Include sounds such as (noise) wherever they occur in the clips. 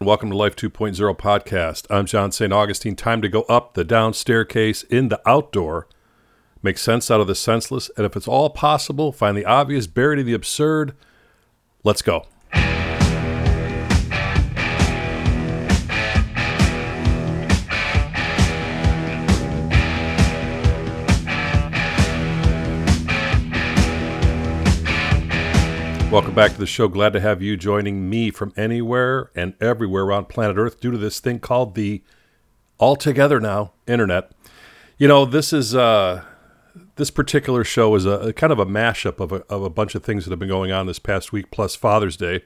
Welcome to Life 2.0 podcast. I'm John St. Augustine. Time to go up the down staircase in the outdoor. Make sense out of the senseless, and if it's all possible, find the obvious, buried in the absurd. Let's go. Welcome back to the show. Glad to have you joining me from anywhere and everywhere around planet Earth due to this thing called the altogether now internet. You know, this is uh, this particular show is a, a kind of a mashup of a, of a bunch of things that have been going on this past week, plus Father's Day,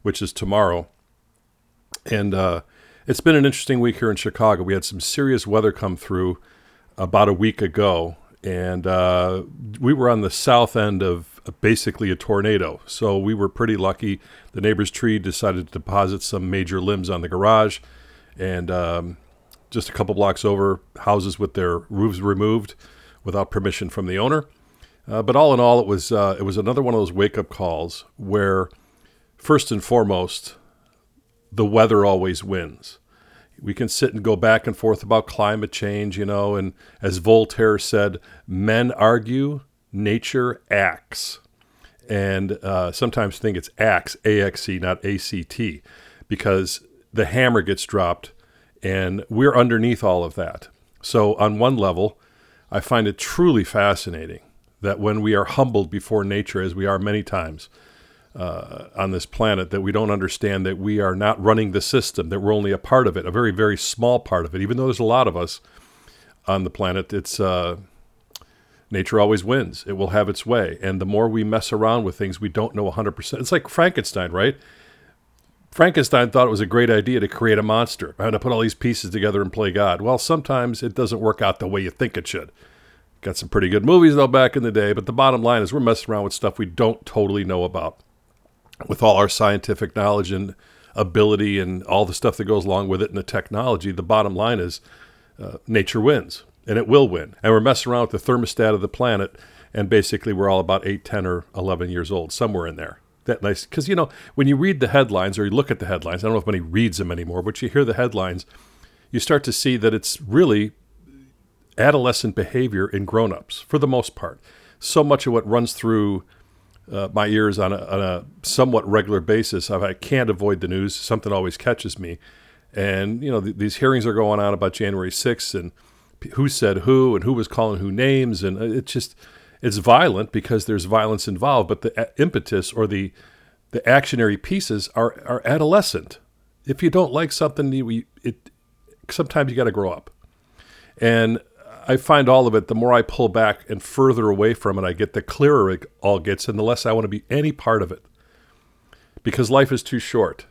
which is tomorrow. And uh, it's been an interesting week here in Chicago. We had some serious weather come through about a week ago, and uh, we were on the south end of basically a tornado. So we were pretty lucky. The neighbor's tree decided to deposit some major limbs on the garage, and um, just a couple blocks over, houses with their roofs removed without permission from the owner. Uh, but all in all, it was uh, it was another one of those wake up calls where, first and foremost, the weather always wins. We can sit and go back and forth about climate change, you know, and as Voltaire said, men argue, nature acts. And uh, sometimes think it's axe, A X E, not A C T, because the hammer gets dropped and we're underneath all of that. So, on one level, I find it truly fascinating that when we are humbled before nature, as we are many times uh, on this planet, that we don't understand that we are not running the system, that we're only a part of it, a very, very small part of it. Even though there's a lot of us on the planet, it's uh, nature always wins. It will have its way. And the more we mess around with things we don't know 100%, it's like Frankenstein, right? Frankenstein thought it was a great idea to create a monster, and to put all these pieces together and play God. Well, sometimes it doesn't work out the way you think it should. Got some pretty good movies, though, back in the day, but the bottom line is we're messing around with stuff we don't totally know about. With all our scientific knowledge and ability and all the stuff that goes along with it and the technology, the bottom line is uh, nature wins and it will win. And we're messing around with the thermostat of the planet, and basically we're all about 8, 10, or 11 years old, somewhere in there. That nice, because you know, when you read the headlines or you look at the headlines, I don't know if anybody reads them anymore, but you hear the headlines, you start to see that it's really adolescent behavior in grown ups for the most part. So much of what runs through uh, my ears on a, on a, somewhat regular basis, I can't avoid the news. Something always catches me. And, you know, th- these hearings are going on about January 6th and who said who and who was calling who names, and uh, it's just it's violent because there's violence involved, but the uh, impetus or the the actionary pieces are are adolescent. If you don't like something, you, it sometimes you got to grow up, and I find all of it. The more I pull back and further away from it, I get the clearer it all gets, and the less I want to be any part of it, because life is too short.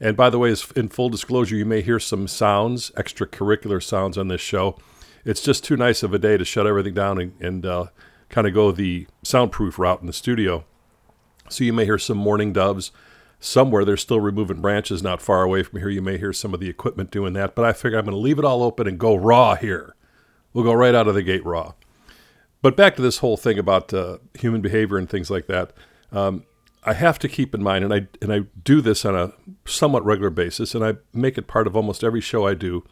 And by the way, in full disclosure, you may hear some sounds, extracurricular sounds on this show. It's just too nice of a day to shut everything down and, and uh, kind of go the soundproof route in the studio. So you may hear some mourning doves. Somewhere they're still removing branches not far away from here. You may hear some of the equipment doing that. But I figure I'm going to leave it all open and go raw here. We'll go right out of the gate raw. But back to this whole thing about uh, human behavior and things like that. Um, I have to keep in mind, and I and I do this on a somewhat regular basis, and I make it part of almost every show I do.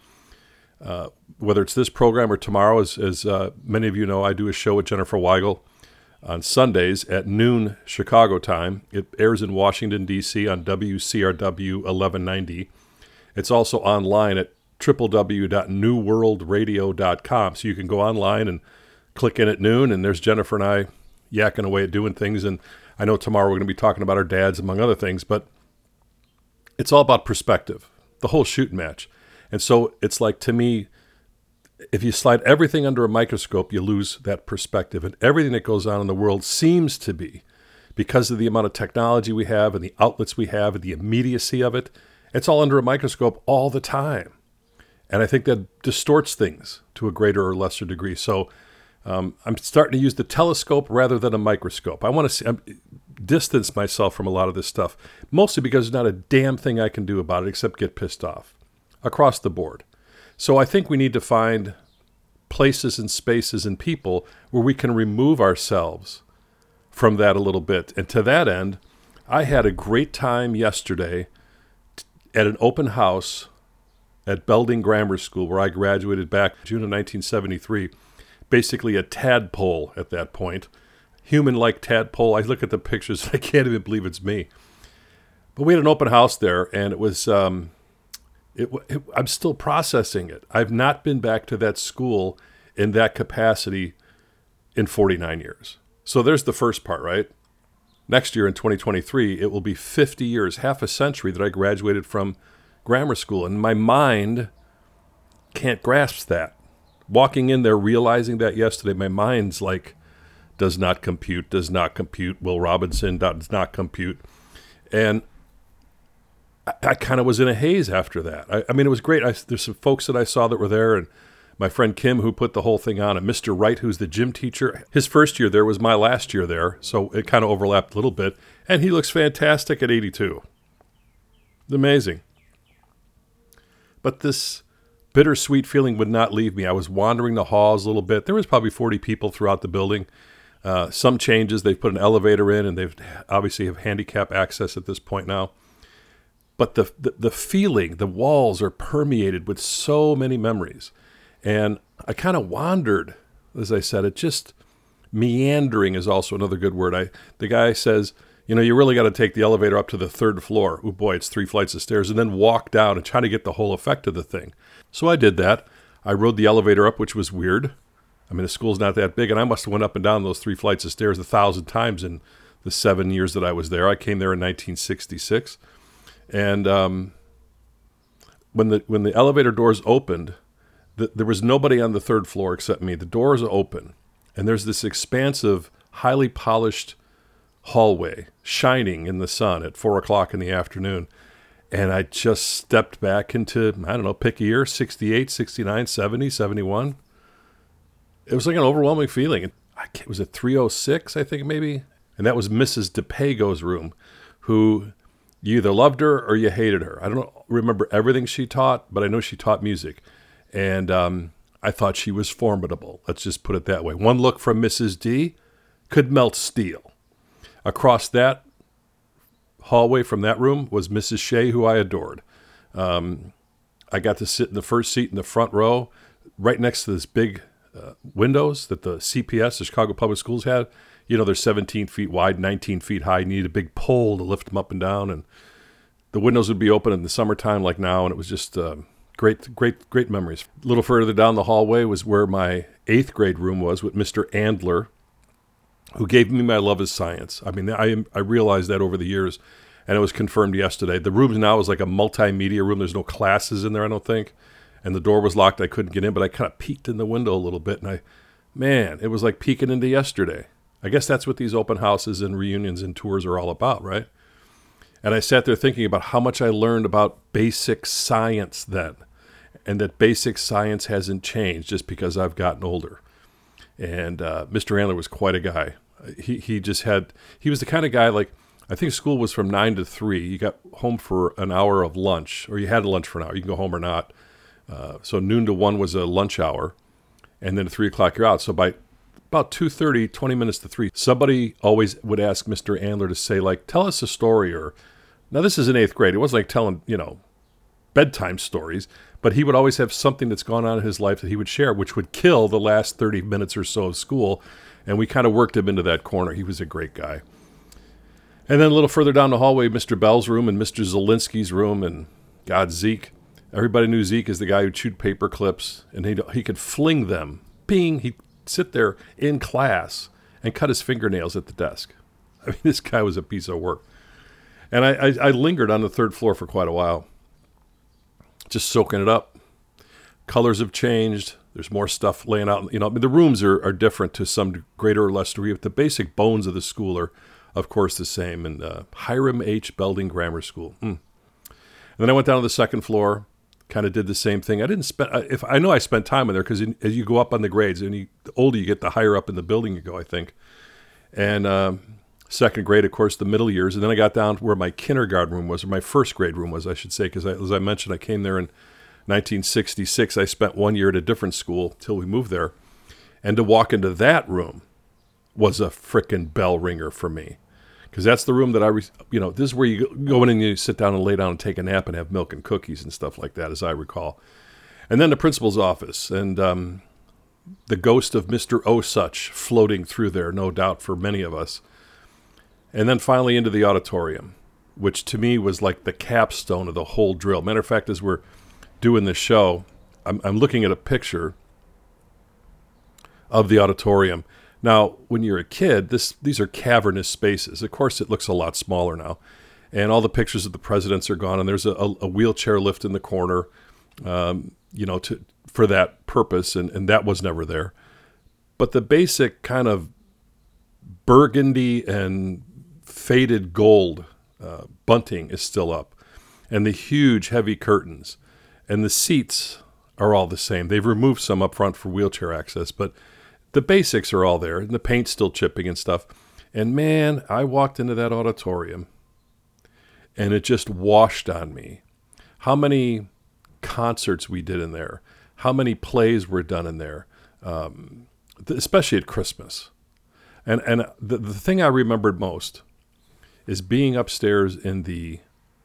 Uh, whether it's this program or tomorrow, as, as uh, many of you know, I do a show with Jennifer Weigel on Sundays at noon Chicago time. It airs in Washington D.C. on WCRW 1190. It's also online at www.newworldradio.com, so you can go online and click in at noon, and there's Jennifer and I yakking away at doing things and I know tomorrow we're going to be talking about our dads, among other things, but it's all about perspective, the whole shooting match. And so it's like, to me, if you slide everything under a microscope, you lose that perspective. And everything that goes on in the world seems to be, because of the amount of technology we have and the outlets we have and the immediacy of it, it's all under a microscope all the time. And I think that distorts things to a greater or lesser degree. So um, I'm starting to use the telescope rather than a microscope. I want to see, I'm, distance myself from a lot of this stuff, mostly because there's not a damn thing I can do about it except get pissed off across the board. So I think we need to find places and spaces and people where we can remove ourselves from that a little bit. And to that end, I had a great time yesterday at an open house at Belding Grammar School, where I graduated back June of 1973. Basically, a tadpole at that point, human-like tadpole. I look at the pictures, (laughs) I can't even believe it's me. But we had an open house there, and it was. Um, it, it, I'm still processing it. I've not been back to that school in that capacity in 49 years. So there's the first part, right? Next year in 2023, it will be 50 years, half a century that I graduated from grammar school. And my mind can't grasp that. Walking in there, realizing that yesterday, my mind's like, does not compute, does not compute. Will Robinson does not compute. And I, I kind of was in a haze after that. I, I mean, it was great. I, there's some folks that I saw that were there, and my friend Kim, who put the whole thing on, and Mr. Wright, who's the gym teacher. His first year there was my last year there, so it kind of overlapped a little bit. And he looks fantastic at 82. It's amazing. But this bittersweet feeling would not leave me. I was wandering the halls a little bit. There was probably 40 people throughout the building. Uh, some changes. They've put an elevator in, and they've obviously have handicap access at this point now but the, the, the feeling, the walls are permeated with so many memories. And I kind of wandered, as I said, it just meandering is also another good word. I the guy says, you know, you really got to take the elevator up to the third floor. Oh boy, it's three flights of stairs, and then walk down and try to get the whole effect of the thing. So I did that. I rode the elevator up, which was weird. I mean, the school's not that big, and I must have went up and down those three flights of stairs a thousand times in the seven years that I was there. I came there in 1966. And um, when the when the elevator doors opened, the, there was nobody on the third floor except me. The doors open, and there's this expansive, highly polished hallway shining in the sun at four o'clock in the afternoon. And I just stepped back into, I don't know, pick a year 68, 69, 70, 71. It was like an overwhelming feeling. I was it 306, I think, maybe? And that was Mrs. DePago's room, who you either loved her or you hated her. I don't remember everything she taught, but I know she taught music. And um, I thought she was formidable. Let's just put it that way. One look from Mrs. D could melt steel. Across that hallway from that room was Mrs. Shea, who I adored. Um, I got to sit in the first seat in the front row, right next to this big uh, windows that the CPS, the Chicago Public Schools, had you know, they're 17 feet wide, 19 feet high. You need a big pole to lift them up and down. And the windows would be open in the summertime like now. And it was just uh, great, great, great memories. A little further down the hallway was where my eighth grade room was with Mr. Andler, who gave me my love of science. I mean, I, I realized that over the years. And it was confirmed yesterday. The room now is like a multimedia room. There's no classes in there, I don't think. And the door was locked. I couldn't get in, but I kind of peeked in the window a little bit. And I, man, it was like peeking into yesterday. I guess that's what these open houses and reunions and tours are all about, right? And I sat there thinking about how much I learned about basic science then, and that basic science hasn't changed just because I've gotten older. And uh, Mr. Andler was quite a guy. He, he just had, he was the kind of guy like, I think school was from nine to three. You got home for an hour of lunch, or you had lunch for an hour. You can go home or not. Uh, so noon to one was a lunch hour, and then at three o'clock you're out. So by about 2.30 20 minutes to 3 somebody always would ask mr andler to say like tell us a story or now this is in eighth grade it wasn't like telling you know bedtime stories but he would always have something that's gone on in his life that he would share which would kill the last 30 minutes or so of school. And we kind of worked him into that corner. He was a great guy. And then a little further down the hallway mr bell's room and mr zelinsky's room and god zeke. Everybody knew zeke as the guy who chewed paper clips and he, he could fling them. Ping! He'd sit there in class and cut his fingernails at the desk. (laughs) I mean, this guy was a piece of work. And I, I, I lingered on the third floor for quite a while, just soaking it up. Colors have changed. There's more stuff laying out. You know, I mean, the rooms are, are different to some greater or less degree, but the basic bones of the school are, of course, the same. And uh, Hiram H. Belding Grammar School. Mm. And then I went down to the second floor kind of did the same thing. I didn't spend if I know I spent time in there because as you go up on the grades, and you, the older you get, the higher up in the building you go. I think, and um, second grade, of course, the middle years, and then I got down to where my kindergarten room was, or my first grade room was, I should say, because as I mentioned, I came there in 1966. I spent one year at a different school till we moved there, and to walk into that room was a frickin' bell ringer for me because that's the room that I, you know, this is where you go in and you sit down and lay down and take a nap and have milk and cookies and stuff like that, as I recall. And then the principal's office and um, the ghost of Mister Osuch floating through there, no doubt for many of us. And then finally into the auditorium, which to me was like the capstone of the whole drill. Matter of fact, as we're doing this show, I'm, I'm looking at a picture of the auditorium. Now, when you're a kid, this these are cavernous spaces. Of course, it looks a lot smaller now, and all the pictures of the presidents are gone. And there's a, a wheelchair lift in the corner, um, you know, to for that purpose, and, and that was never there. But the basic kind of burgundy and faded gold uh, bunting is still up, and the huge heavy curtains, and the seats are all the same. They've removed some up front for wheelchair access, but the basics are all there, and the paint's still chipping and stuff. And man, I walked into that auditorium and it just washed on me. How many concerts we did in there, how many plays were done in there, um, especially at Christmas. And, and the, the thing I remembered most is being upstairs in the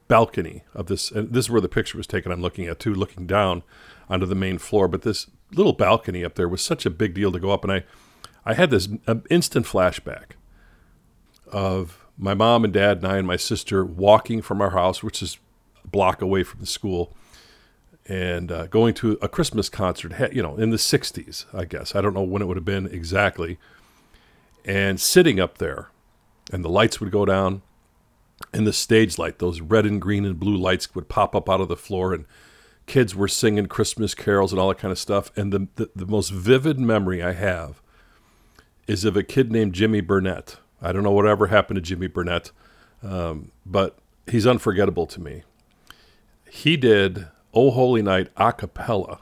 balcony of this. And this is where the picture was taken. I'm looking at too, looking down onto the main floor. But this little balcony up there was such a big deal to go up, and I, I had this instant flashback of my mom and dad and I and my sister walking from our house, which is a block away from the school, and uh, going to a Christmas concert, you know, in the 60s, I guess. I don't know when it would have been exactly. And sitting up there, and the lights would go down, and the stage light, those red and green and blue lights would pop up out of the floor, and kids were singing Christmas carols and all that kind of stuff. And the, the, the most vivid memory I have is of a kid named Jimmy Burnett. I don't know whatever happened to Jimmy Burnett, um, but he's unforgettable to me. He did "Oh Holy Night" a cappella,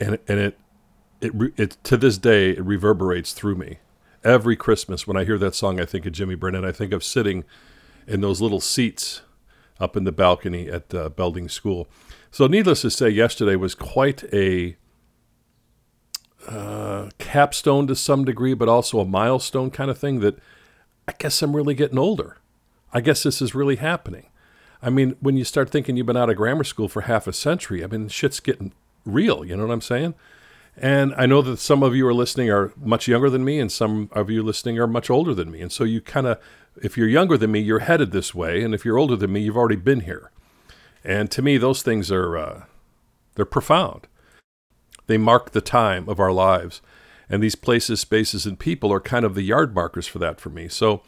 and and it it it to this day it reverberates through me. Every Christmas when I hear that song, I think of Jimmy Brennan. I think of sitting in those little seats up in the balcony at uh, Belding School. So, needless to say, yesterday was quite a uh, capstone to some degree, but also a milestone kind of thing that I guess I'm really getting older. I guess this is really happening. I mean, when you start thinking you've been out of grammar school for half a century, I mean, shit's getting real. You know what I'm saying? And I know that some of you are listening are much younger than me, and some of you listening are much older than me. And so you kind of if you're younger than me, you're headed this way, and if you're older than me, you've already been here. And to me, those things are uh, they're profound. They mark the time of our lives, and these places, spaces, and people are kind of the yard markers for that for me. So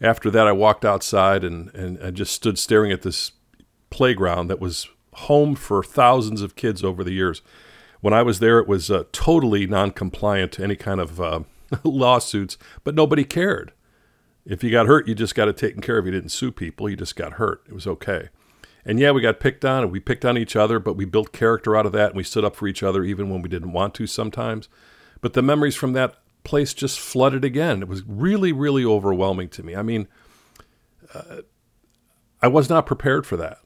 after that, I walked outside and and I just stood staring at this playground that was home for thousands of kids over the years. When I was there, it was uh, totally non-compliant to any kind of uh, (laughs) lawsuits, but nobody cared. If you got hurt, you just got it taken care of. You didn't sue people, you just got hurt. It was okay. And yeah, we got picked on and we picked on each other, but we built character out of that and we stood up for each other even when we didn't want to sometimes. But the memories from that place just flooded again. It was really, really overwhelming to me. I mean, uh, I was not prepared for that.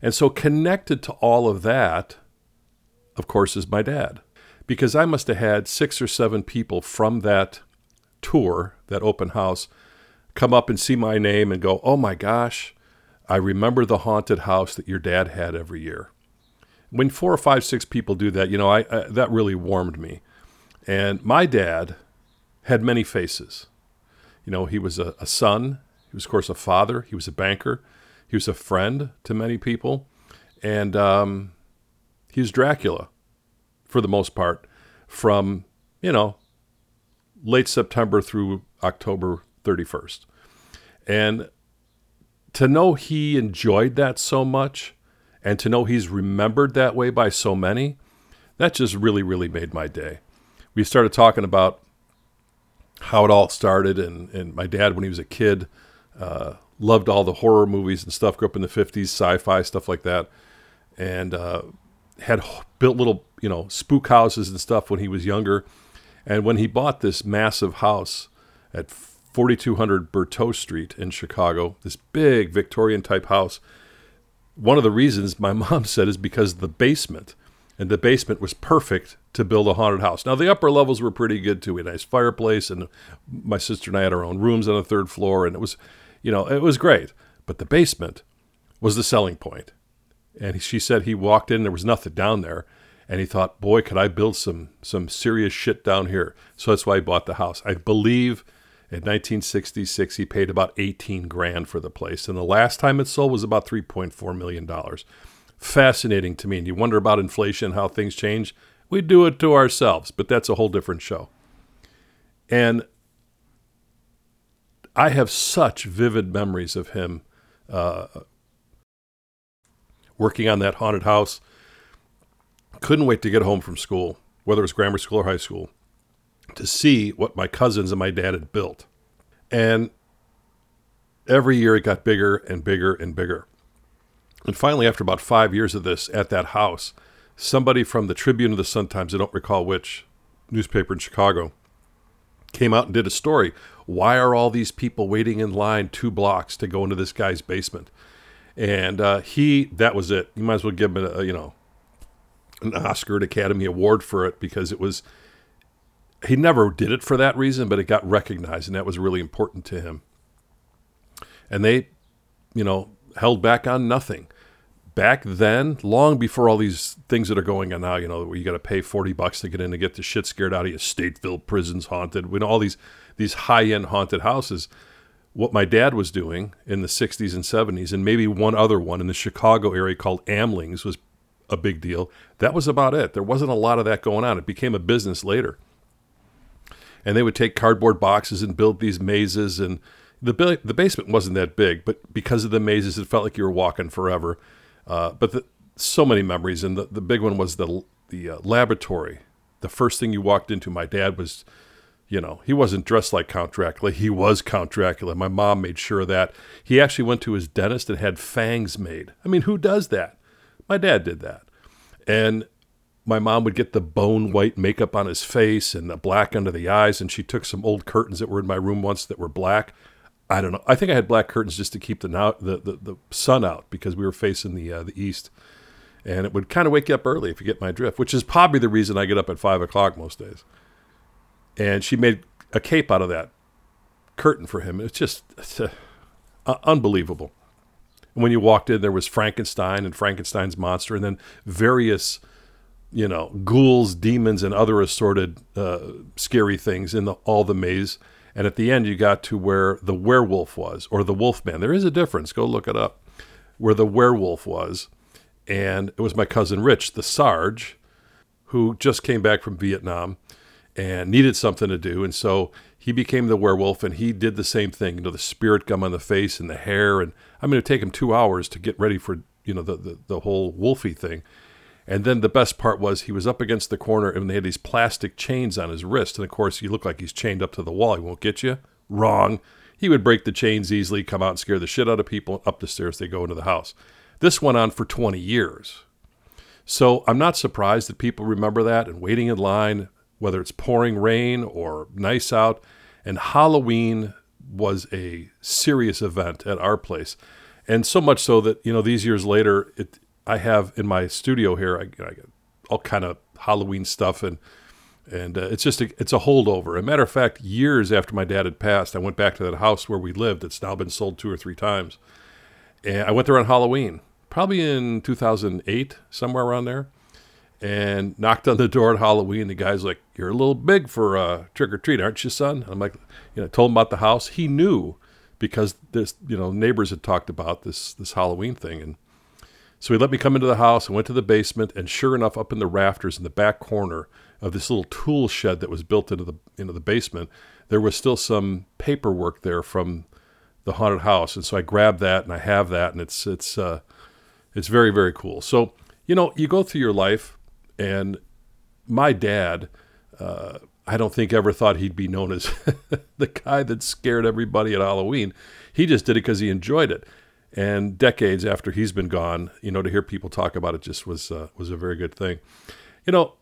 And so, connected to all of that, of course, is my dad. Because I must have had six or seven people from that tour, that open house, come up and see my name and go, oh my gosh, I remember the haunted house that your dad had every year. When four or five, six people do that, you know, I, I that really warmed me. And my dad had many faces. You know, he was a, a son, he was, of course, a father, he was a banker, he was a friend to many people, and um, he was Dracula for the most part from, you know, late September through October 31st. And to know he enjoyed that so much and to know he's remembered that way by so many, that just really, really made my day. We started talking about how it all started, and, and my dad, when he was a kid, uh, loved all the horror movies and stuff, grew up in the 50s, sci fi, stuff like that, and uh, had built little, you know, spook houses and stuff when he was younger. And when he bought this massive house at 4200 Berteau Street in Chicago, this big Victorian type house. One of the reasons my (laughs) mom said is because the basement and the basement was perfect to build a haunted house. Now the upper levels were pretty good too. We had A nice fireplace, and my sister and I had our own rooms on the third floor, and it was, you know, it was great. But the basement was the selling point. And she said he walked in, there was nothing down there, and he thought, boy, could I build some some serious shit down here. So that's why he bought the house. I believe in 1966 he paid about 18 grand for the place, and the last time it sold was about 3.4 million dollars fascinating to me. And you wonder about inflation, how things change. We do it to ourselves, but that's a whole different show. And I have such vivid memories of him uh, working on that haunted house. Couldn't wait to get home from school, whether it was grammar school or high school, to see what my cousins and my dad had built. And every year it got bigger and bigger and bigger. And finally, after about five years of this at that house, somebody from the Tribune of the Sun Times, I don't recall which newspaper in Chicago, came out and did a story. Why are all these people waiting in line two blocks to go into this guy's basement? And uh, he, that was it. You might as well give him a, you know, an Oscar, an Academy Award for it because it was, he never did it for that reason, but it got recognized and that was really important to him. And they, you know, held back on nothing. Back then, long before all these things that are going on now, you know, you got to pay 40 bucks to get in to get the shit scared out of you, Stateville prisons haunted, when all these, these high end haunted houses, what my dad was doing in the 60s and 70s, and maybe one other one in the Chicago area called Amlings was a big deal. That was about it. There wasn't a lot of that going on. It became a business later. And they would take cardboard boxes and build these mazes and the the basement wasn't that big, but because of the mazes, it felt like you were walking forever. Uh, but the, so many memories, and the, the big one was the the uh, laboratory. The first thing you walked into, my dad was, you know, he wasn't dressed like Count Dracula. He was Count Dracula. My mom made sure of that. He actually went to his dentist and had fangs made. I mean, who does that? My dad did that, and my mom would get the bone white makeup on his face and the black under the eyes, and she took some old curtains that were in my room once that were black I don't know. I think I had black curtains just to keep the the, the, the sun out because we were facing the uh, the east, and it would kind of wake you up early if you get my drift. Which is probably the reason I get up at five o'clock most days. And she made a cape out of that curtain for him. It's just it's, uh, unbelievable. And when you walked in, there was Frankenstein and Frankenstein's monster, and then various, you know, ghouls, demons, and other assorted uh, scary things in the, all the maze and at the end, you got to where the werewolf was, or the wolfman. There is a difference. Go look it up. Where the werewolf was. And it was my cousin Rich, the Sarge, who just came back from Vietnam and needed something to do. And so he became the werewolf and he did the same thing, you know, the spirit gum on the face and the hair. And I mean, it take him two hours to get ready for, you know, the, the, the whole wolfy thing. And then the best part was he was up against the corner and they had these plastic chains on his wrist. And of course, he looked like he's chained up to the wall. He won't get you. Wrong. He would break the chains easily, come out and scare the shit out of people. Up the stairs, they go into the house. This went on for 20 years. So I'm not surprised that people remember that and waiting in line, whether it's pouring rain or nice out. And Halloween was a serious event at our place. And so much so that, you know, these years later, it, I have in my studio here, I, I all kind of Halloween stuff, and and uh, it's just a, it's a holdover. a matter of fact, years after my dad had passed, I went back to that house where we lived. It's now been sold two or three times, and I went there on Halloween, probably in 2008, somewhere around there, and knocked on the door at Halloween. The guy's like, "You're a little big for uh, trick or treat, aren't you, son?" I'm like, you know, told him about the house. He knew because this, you know, neighbors had talked about this this Halloween thing, and so he let me come into the house and went to the basement, and sure enough, up in the rafters in the back corner of this little tool shed that was built into the into the basement, there was still some paperwork there from the haunted house, and so I grabbed that and I have that, and it's it's uh, it's very very cool. So you know, you go through your life, and my dad. Uh, I don't think ever thought he'd be known as (laughs) the guy that scared everybody at Halloween. He just did it because he enjoyed it and decades after he's been gone, you know, to hear people talk about it just was uh, was a very good thing. You know,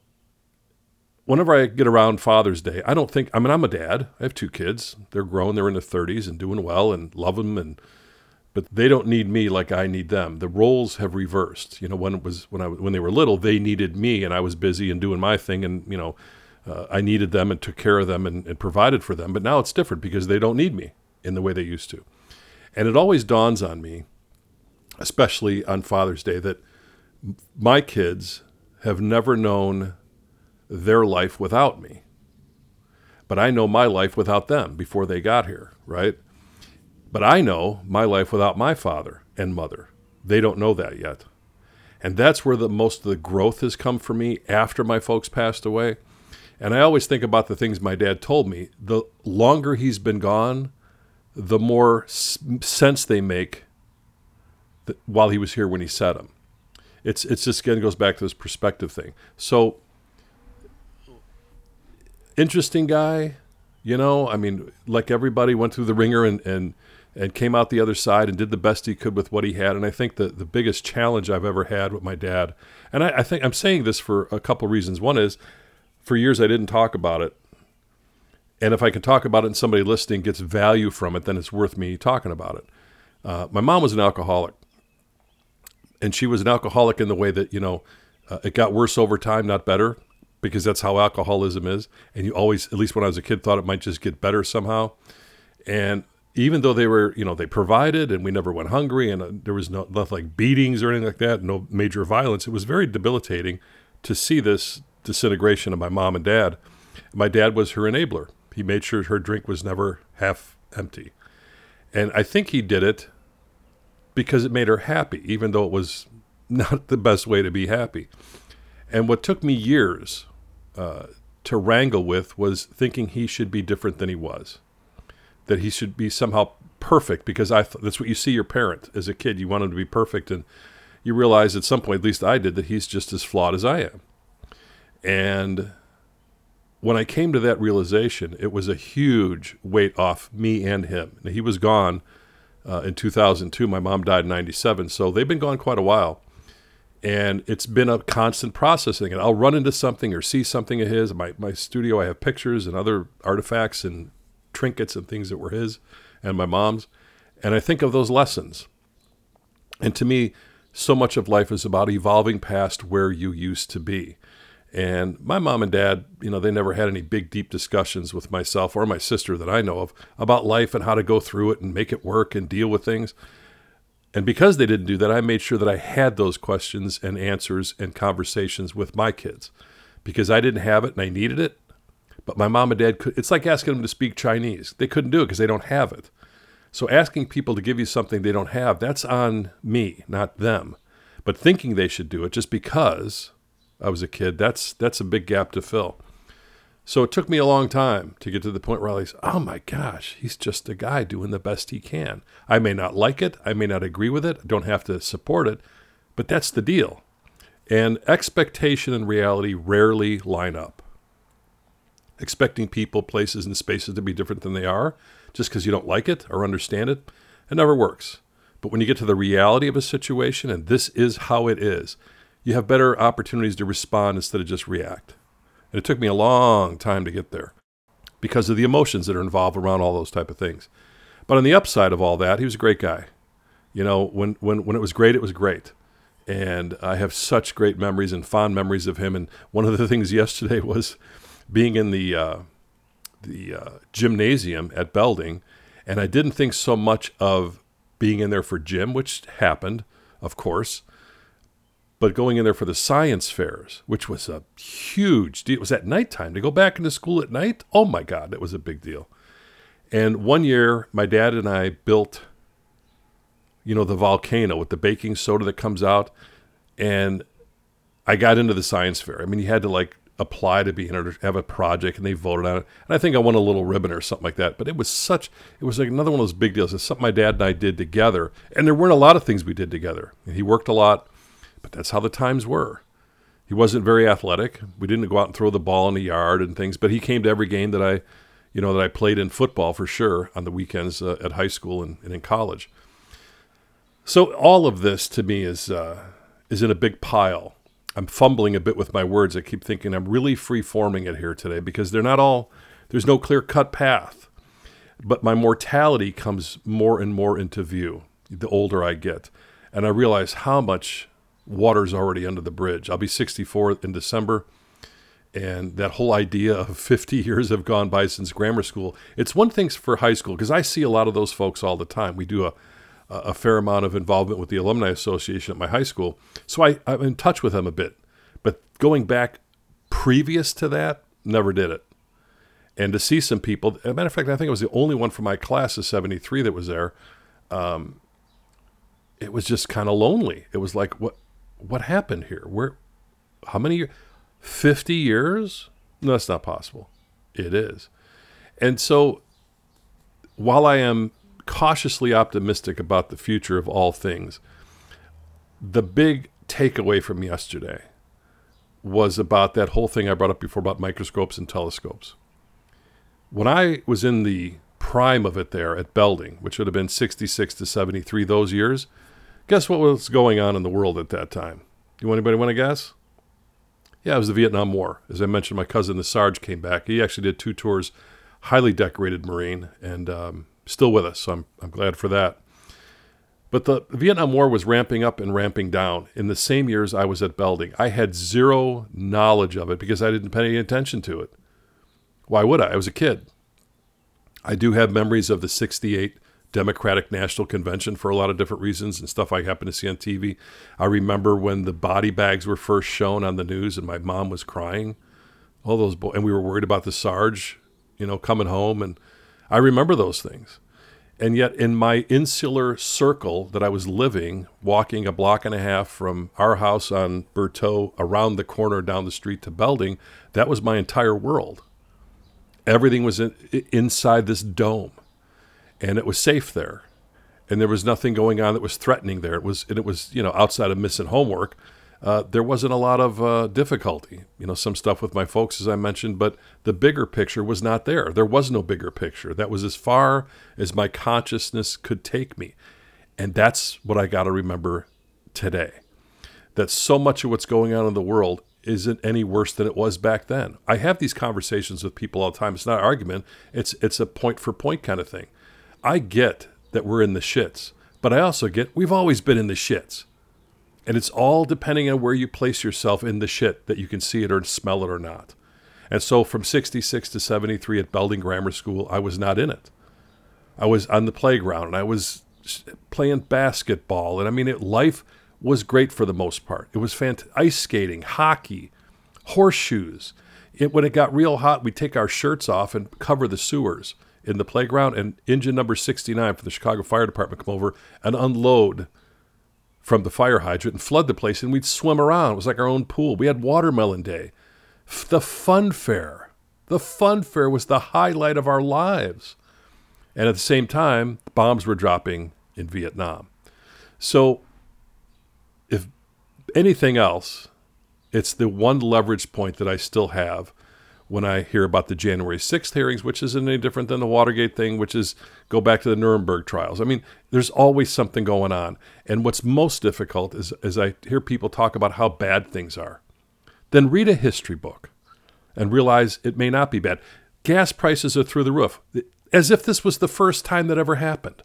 whenever I get around Father's Day, I don't think I mean I'm a dad. I have two kids. They're grown. They're in their 30s and doing well and love them and but they don't need me like I need them. The roles have reversed. You know, when it was when I when they were little, they needed me, and I was busy and doing my thing, and you know, uh, I needed them and took care of them and, and provided for them. But now it's different because they don't need me in the way they used to. And it always dawns on me, especially on Father's Day, that my kids have never known their life without me. But I know my life without them before they got here, right? But I know my life without my father and mother. They don't know that yet. And that's where the most of the growth has come for me after my folks passed away. And I always think about the things my dad told me. The longer he's been gone, the more sense they make while he was here when he said them. It's it's just again goes back to this perspective thing. So interesting guy, you know. I mean, like everybody went through the ringer and and and came out the other side and did the best he could with what he had. And I think the the biggest challenge I've ever had with my dad, and I, I think I'm saying this for a couple reasons. One is, for years I didn't talk about it, and if I can talk about it and somebody listening gets value from it, then it's worth me talking about it. Uh, my mom was an alcoholic, and she was an alcoholic in the way that you know uh, it got worse over time, not better, because that's how alcoholism is. And you always, at least when I was a kid, thought it might just get better somehow. And even though they were, you know, they provided and we never went hungry and uh, there was no nothing like beatings or anything like that, no major violence. It was very debilitating to see this disintegration of my mom and dad. My dad was her enabler. He made sure her drink was never half empty. And I think he did it because it made her happy, even though it was (laughs) not the best way to be happy. And what took me years uh, to wrangle with was thinking he should be different than he was, that he should be somehow perfect because I th- that's what you see your parent as a kid. You want him to be perfect, and you realize at some point, at least I did, that he's just as flawed as I am. And when I came to that realization, it was a huge weight off me and him. Now, he was gone uh, in 2002. My mom died in 97. So they've been gone quite a while. And it's been a constant processing. And I'll run into something or see something of his. My, my studio, I have pictures and other artifacts and trinkets and things that were his and my mom's. And I think of those lessons. And to me, so much of life is about evolving past where you used to be. And my mom and dad, you know, they never had any big, deep discussions with myself or my sister that I know of about life and how to go through it and make it work and deal with things. And because they didn't do that, I made sure that I had those questions and answers and conversations with my kids because I didn't have it and I needed it. But my mom and dad could, it's like asking them to speak Chinese. They couldn't do it because they don't have it. So asking people to give you something they don't have, that's on me, not them. But thinking they should do it just because I was a kid, that's that's a big gap to fill. So it took me a long time to get to the point where I was, oh my gosh, he's just a guy doing the best he can. I may not like it, I may not agree with it, I don't have to support it, but that's the deal. And expectation and reality rarely line up. Expecting people, places, and spaces to be different than they are just because you don't like it or understand it, it never works. But when you get to the reality of a situation, and this is how it is, you have better opportunities to respond instead of just react. And it took me a long time to get there because of the emotions that are involved around all those type of things. But on the upside of all that, he was a great guy. You know, when when when it was great, it was great. And I have such great memories and fond memories of him. And one of the (laughs) things yesterday was being in the uh, the uh, gymnasium at Belding, and I didn't think so much of being in there for gym, which happened, of course, but going in there for the science fairs, which was a huge deal. It was at nighttime. To go back into school at night, oh my God, that was a big deal. And one year, my dad and I built, you know, the volcano with the baking soda that comes out. And I got into the science fair. I mean, you had to like apply to be in or have a project and they voted on it. And I think I won a little ribbon or something like that. But it was such, it was like another one of those big deals. It's something my dad and I did together. And there weren't a lot of things we did together. He worked a lot. But that's how the times were. He wasn't very athletic. We didn't go out and throw the ball in the yard and things, but he came to every game that I, you know, that I played in football for sure on the weekends uh, at high school and, and, in college. So all of this to me is uh, is in a big pile. I'm fumbling a bit with my words. I keep thinking I'm really free forming it here today because they're not all. There's no clear cut path, but my mortality comes more and more into view the older I get. And I realize how much water's already under the bridge. I'll be 64 in December. And that whole idea of (laughs) 50 years have gone by since grammar school. It's one thing for high school because I see a lot of those folks all the time. We do a, a fair amount of involvement with the Alumni Association at my high school. So I, I'm in touch with them a bit. But going back previous to that, never did it. And to see some people, as a matter of fact, I think it was the only one from my class of 73 that was there. Um, it was just kind of lonely. It was like, what, what happened here? Where, how many years? 50 years? No, that's not possible. It is. And so while I am cautiously optimistic about the future of all things, the big takeaway from yesterday was about that whole thing I brought up before about microscopes and telescopes. When I was in the prime of it there at Belding, which would have been 66 to 73 those years, guess what was going on in the world at that time? You anybody want to guess? Yeah, it was the Vietnam War. As I mentioned, my cousin the Sarge came back. He actually did two tours, highly decorated Marine, and um, still with us. So I'm I'm glad for that. But the Vietnam War was ramping up and ramping down in the same years I was at Belding. I had zero knowledge of it because I didn't pay any attention to it. Why would I? I was a kid. I do have memories of the 68 Democratic National Convention for a lot of different reasons and stuff I happened to see on TV. I remember when the body bags were first shown on the news and my mom was crying. All those boys, and we were worried about the Sarge, you know, coming home. And I remember those things. And yet, in my insular circle that I was living, walking a block and a half from our house on Berteau around the corner down the street to Belding, that was my entire world. Everything was in, inside this dome, and it was safe there, and there was nothing going on that was threatening there. It was, and it was, you know, outside of missing homework. Uh, there wasn't a lot of uh, difficulty. You know, some stuff with my folks, as I mentioned, but the bigger picture was not there. There was no bigger picture. That was as far as my consciousness could take me. And that's what I got to remember today. That so much of what's going on in the world isn't any worse than it was back then. I have these conversations with people all the time. It's not an argument, it's, it's a point for point kind of thing. I get that we're in the shits, but I also get we've always been in the shits. And it's all depending on where you place yourself in the shit that you can see it or smell it or not. And so from 66 to 73 at Belding Grammar School, I was not in it. I was on the playground and I was playing basketball. And I mean, it, life was great for the most part. It was fantastic. Ice skating, hockey, horseshoes. It, when it got real hot, we'd take our shirts off and cover the sewers in the playground. And engine number 69 for the Chicago Fire Department come over and unload from the fire hydrant and flood the place, and we'd swim around. It was like our own pool. We had watermelon day. The fun fair. The fun fair was the highlight of our lives. And at the same time, bombs were dropping in Vietnam. So, if anything else, it's the one leverage point that I still have when I hear about the January 6th hearings, which isn't any different than the Watergate thing, which is go back to the Nuremberg trials. I mean, there's always something going on. And what's most difficult is as I hear people talk about how bad things are. Then read a history book and realize it may not be bad. Gas prices are through the roof, as if this was the first time that ever happened.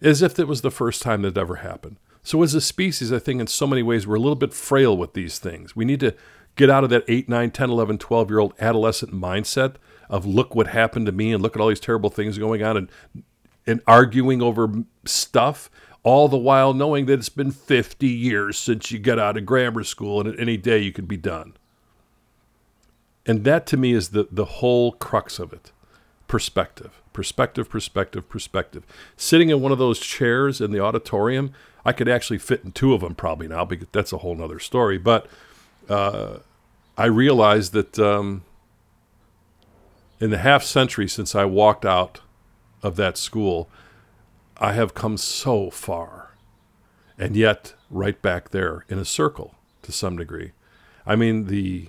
As if it was the first time that ever happened. So, as a species, I think in so many ways we're a little bit frail with these things. We need to get out of that 8, 9, 10, 11, 12 year old adolescent mindset of look what happened to me and look at all these terrible things going on and, and arguing over stuff, all the while knowing that it's been 50 years since you got out of grammar school and at any day you could be done. And that to me is the, the whole crux of it perspective, perspective, perspective, perspective. Sitting in one of those chairs in the auditorium, I could actually fit in two of them probably now because that's a whole nother story. But uh, I realized that um, in the half century since I walked out of that school, I have come so far. And yet, right back there in a circle to some degree. I mean, the,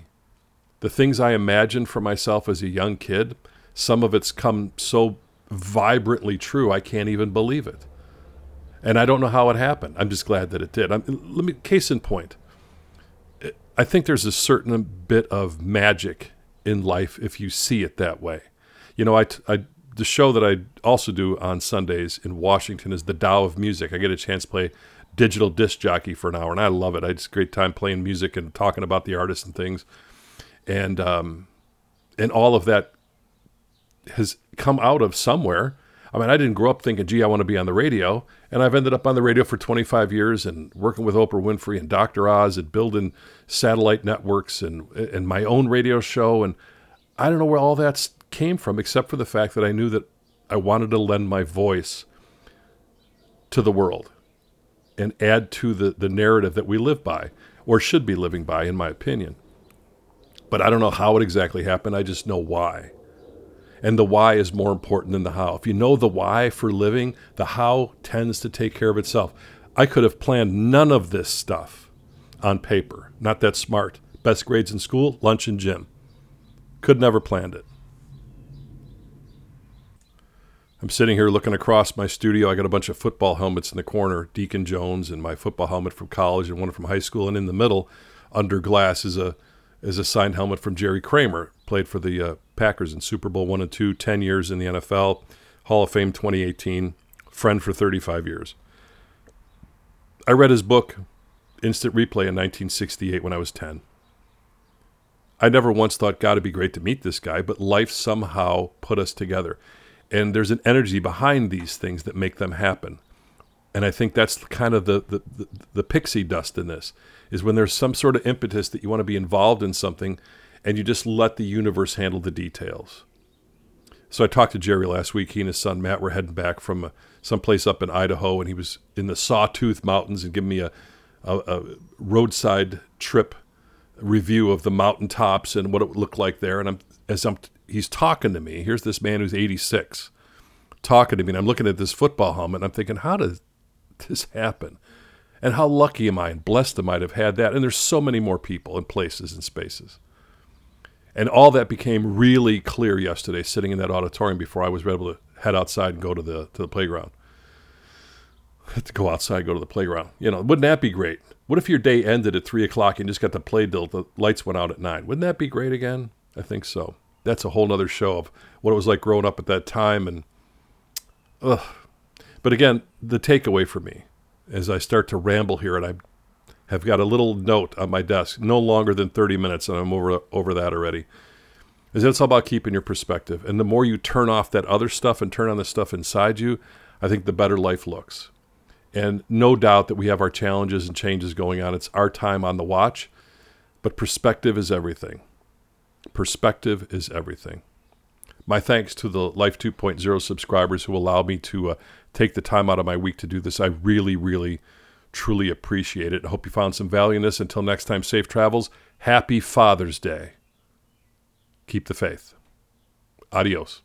the things I imagined for myself as a young kid, some of it's come so vibrantly true, I can't even believe it. And I don't know how it happened. I'm just glad that it did. I'm, let me, case in point. I think there's a certain bit of magic in life if you see it that way. You know, I, I the show that I also do on Sundays in Washington is the Tao of Music. I get a chance to play digital disc jockey for an hour, and I love it. I just great time playing music and talking about the artists and things, and um, and all of that has come out of somewhere. I mean, I didn't grow up thinking, "Gee, I want to be on the radio," and I've ended up on the radio for 25 years and working with Oprah Winfrey and Dr. Oz and building satellite networks and and my own radio show, and I don't know where all that came from, except for the fact that I knew that I wanted to lend my voice to the world and add to the, the narrative that we live by, or should be living by, in my opinion. But I don't know how it exactly happened. I just know why. And the why is more important than the how. If you know the why for living, the how tends to take care of itself. I could have planned none of this stuff on paper. Not that smart. Best grades in school, lunch and gym. Could never planned it. I'm sitting here looking across my studio. I got a bunch of football helmets in the corner, Deacon Jones and my football helmet from college and one from high school. And in the middle, under glass, is a is a signed helmet from Jerry Kramer, played for the uh, Packers in Super Bowl one and two, 10 years in the NFL, Hall of Fame 2018, friend for 35 years. I read his book, Instant Replay, in 1968 when I was 10. I never once thought, God, it'd be great to meet this guy, but life somehow put us together and there's an energy behind these things that make them happen and i think that's kind of the, the, the, the, pixie dust in this is when there's some sort of impetus that you want to be involved in something and you just let the universe handle the details so i talked to jerry last week he and his son matt were heading back from uh, someplace up in idaho and he was in the sawtooth mountains and giving me a, a, a roadside trip review of the mountaintops and what it would look like there and i'm as i'm he's talking to me. Here's this man who's 86 talking to me, and I'm looking at this football helmet, and I'm thinking, how does this happen? And how lucky am I and blessed am I to have had that? And there's so many more people and places and spaces. And all that became really clear yesterday, sitting in that auditorium before I was able to head outside and go to the to the playground. (laughs) To go outside, go to the playground. You know, wouldn't that be great? What if your day ended at three o'clock and you just got to play till the lights went out at nine? Wouldn't that be great again? I think so that's a whole nother show of what it was like growing up at that time and ugh. but again the takeaway for me as i start to ramble here and i have got a little note on my desk no longer than 30 minutes and i'm over over that already is that it's all about keeping your perspective. And the more you turn off that other stuff and turn on the stuff inside you i think the better life looks. And no doubt that we have our challenges and changes going on. It's our time on the watch but perspective is everything. Perspective is everything. My thanks to the Life 2.0 subscribers who allow me to uh, take the time out of my week to do this. I really, really, truly appreciate it. I hope you found some value in this. Until next time, safe travels. Happy Father's Day. Keep the faith. Adios.